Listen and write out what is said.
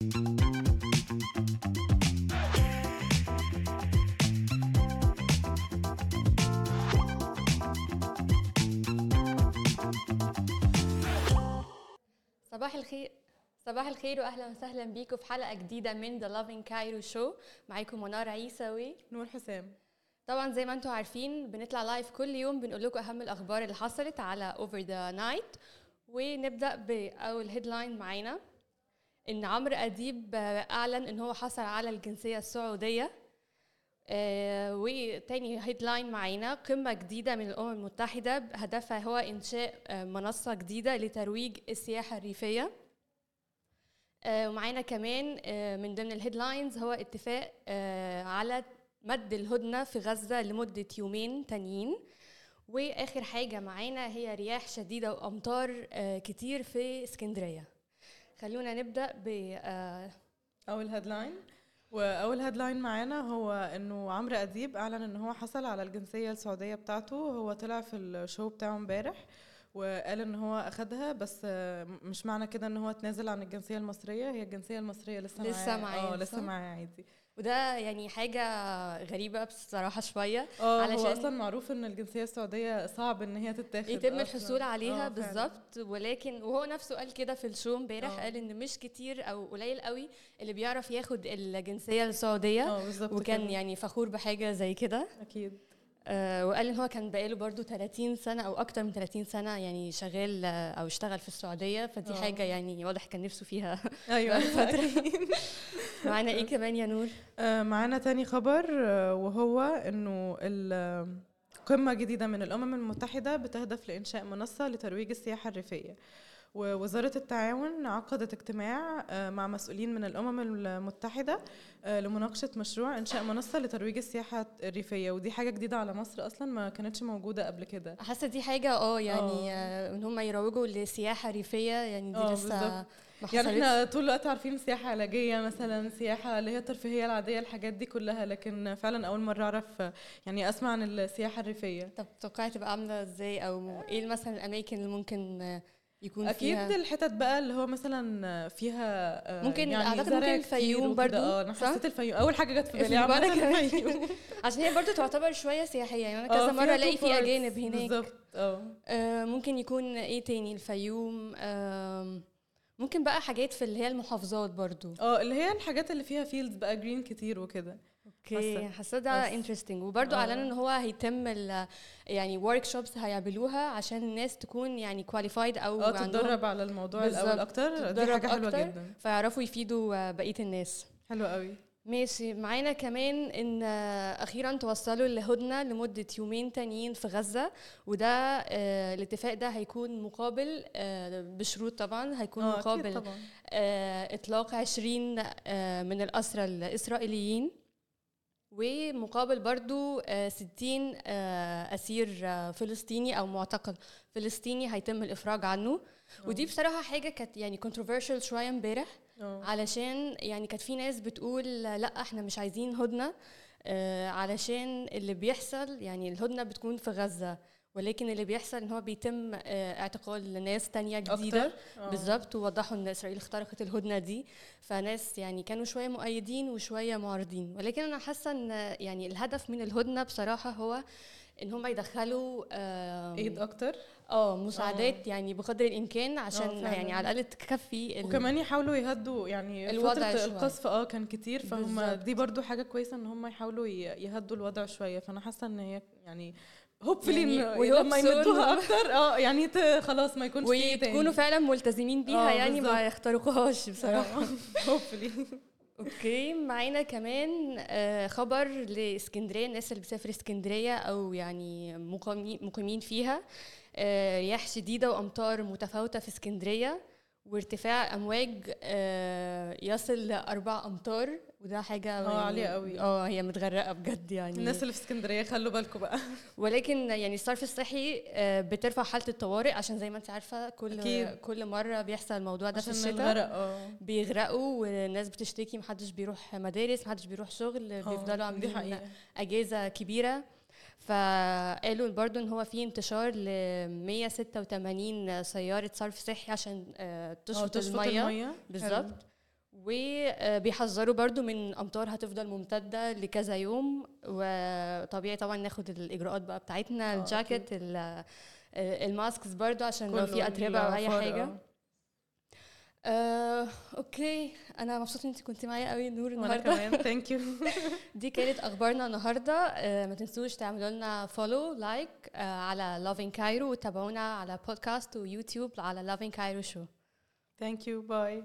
صباح الخير. صباح الخير واهلا وسهلا بيكم في حلقة جديدة من the Lovin Cairo Show معاكم منار عيسى و نور حسام. طبعا زي ما أنتم عارفين بنطلع live كل يوم بنقول لكم أهم الأخبار اللي حصلت على over the night ونبدأ بأول headline معانا. إن عمرو أديب أعلن إن هو حصل على الجنسية السعودية آه وتاني headline معانا قمة جديدة من الأمم المتحدة هدفها هو إنشاء آه منصة جديدة لترويج السياحة الريفية. آه ومعانا كمان آه من ضمن ال headlines هو اتفاق آه على مد الهدنة في غزة لمدة يومين تانيين. وآخر حاجة معانا هي رياح شديدة وأمطار كتير في اسكندرية. خلونا نبدأ ب آه أول headline وأول headline معانا هو إنه عمرو أديب أعلن إن هو حصل على الجنسية السعودية بتاعته. هو طلع في ال show بتاعه امبارح وقال إن هو أخدها بس مش معنى كده إن هو تنازل عن الجنسية المصرية. هي الجنسية المصرية لسه لسه معاه. آه لسه؟ معاه عادي. وده يعني حاجة غريبة بصراحة شوية آه علشان- هو أصلا معروف إن الجنسية السعودية صعب إن هي تتاخد يتم. الحصول عليها آه،. بالظبط ولكن وهو نفسه قال كده في الشو امبارح آه. قال إن مش كتير أو قليل قوي اللي بيعرف ياخد الجنسية السعودية وكان كده. يعني فخور بحاجة زي كده أكيد آه وقال إن هو كان بقاله برضو 30 سنة أو أكتر من 30 سنة يعني شغال آه، أو اشتغل في السعودية فدي آه. حاجة يعني واضح كان نفسه فيها أيوه. معانا إيه كمان يا نور؟ آه، معانا تاني خبر آه، وهو إنه قمة جديدة من الأمم المتحدة بتهدف لإنشاء منصة لترويج السياحة الريفية. ووزارة التعاون عقدت اجتماع آه، مع مسؤولين من الأمم المتحدة لمناقشة مشروع إنشاء منصة لترويج السياحة الريفية. ودي حاجة جديدة على مصر أصلا ما كانتش موجودة قبل كده. حاسة دي حاجة آه يعني آه، إن هم يروجوا لسياحة ريفية يعني دي لسه. يعني. إحنا طول الوقت عارفين سياحة علاجية مثلا سياحة اللي هي الترفيهية العادية الحاجات دي كلها لكن فعلا أول مرة أعرف آه، يعني أسمع عن السياحة الريفية طب توقعي تبقى عاملة إزاي أو إيه مثلا الأماكن اللي ممكن آه، يكون أكيد فيها الحتت بقى اللي هو مثلا فيها آه، ممكن يعني أعتقد زرع ممكن الفيوم. برضو، آه أنا؟ حسيت الفيوم أول حاجة جت في بالي. الفيوم عشان هي برضو تعتبر شوية سياحية يعني أنا آه، كذا فيها مره الاقي في. أجانب هناك بالظبط آه آه ممكن يكون إيه تاني الفيوم آم، ممكن بقى حاجات في اللي هي المحافظات برضو آه اللي هي الحاجات اللي فيها fields بقى green كتير وكده okay. حاسة ده. interesting وبرضو آه. أعلنوا إن هو هيتم يعني workshops هيعملوها عشان الناس تكون يعني qualified أو آه تتدرب على الموضوع الأول أكتر دي حاجة حلوة. جدا فيعرفوا يفيدوا بقية الناس حلوة قوي ماشي. معانا كمان إن آه، أخيرا توصلوا لهدنة لمدة يومين تانيين في غزة وده آه، الاتفاق ده هيكون مقابل آه، بشروط طبعا هيكون أكيد مقابل طبعا. آه، إطلاق 20 آه، من الأسرى الإسرائيليين. ومقابل برضو آه، 60 آه، أسير آه، فلسطيني أو معتقل فلسطيني هيتم الإفراج عنه. ودي بصراحة حاجة كانت يعني controversial شوية امبارح علشان يعني كانت في ناس بتقول لأ إحنا مش عايزين هدنة آه، علشان اللي بيحصل يعني الهدنة بتكون في غزة. ولكن اللي بيحصل إن هو بيتم آه، اعتقال ناس تانية أكتر آه. بالظبط ووضحوا إن إسرائيل اخترقت الهدنة دي فناس يعني كانوا شوية مؤيدين وشوية معارضين ولكن أنا حاسة إن يعني الهدف من الهدنة بصراحة هو إن هم يدخلوا ايد أكتر آه مساعدات يعني بقدر الإمكان عشان. يعني على الأقل تكفي وكمان يحاولوا يهدوا يعني الوضع فترة شوية. القصف آه كان كتير فهم بالظبط. دي برضو حاجة كويسة إن هم يحاولوا يهدوا الوضع شوية فأنا حاسة إن هي يعني hopefully يعني لما يمدوها أكتر آه يعني خلاص ما يكونش ويكونوا فعلا ملتزمين بيها آه، يعني ما. يخترقوهاش بصراحة. hopefully okay معانا كمان آه، خبر لإسكندرية الناس اللي بتسافر إسكندرية أو يعني مقيمين فيها آه، رياح شديدة وأمطار متفاوتة في إسكندرية. وارتفاع أمواج آه، يصل لأربع أمتار وده حاجة آه يعني- عالية قوي. آه هي متغرقة بجد يعني الناس اللي في اسكندرية خلوا بالكم بقى ولكن يعني الصرف الصحي آه، بترفع حالة الطوارئ عشان زي ما انت عارفة كل أكيد. كل مرة بيحصل الموضوع ده في الشتاء آه بيغرقوا والناس بتشتكي محدش بيروح مدارس محدش بيروح شغل آه، بيفضلوا عاملين. أجازة كبيرة فقالوا برضو إن هو في انتشار ل 186 سيارة صرف صحي عشان آه، آه، تشفط المية. المية. بالظبط. وبيحذروا برضو من أمطار هتفضل ممتدة لكذا يوم. وطبيعي طبعا ناخد الإجراءات بقى بتاعتنا آه، الجاكيت ال- الماسكس برضو عشان لو في أتربة أو أي حاجة. آه. آه، okay. أنا مبسوطة إن انت كنتي معايا قوي نور وأنا النهارده. كمان. thank you دي كانت أخبارنا النهارده. آه، ما تنسوش تعملوا لنا follow like على Lovin Cairo وتابعونا على بودكاست ويوتيوب على Lovin Cairo Show thank you bye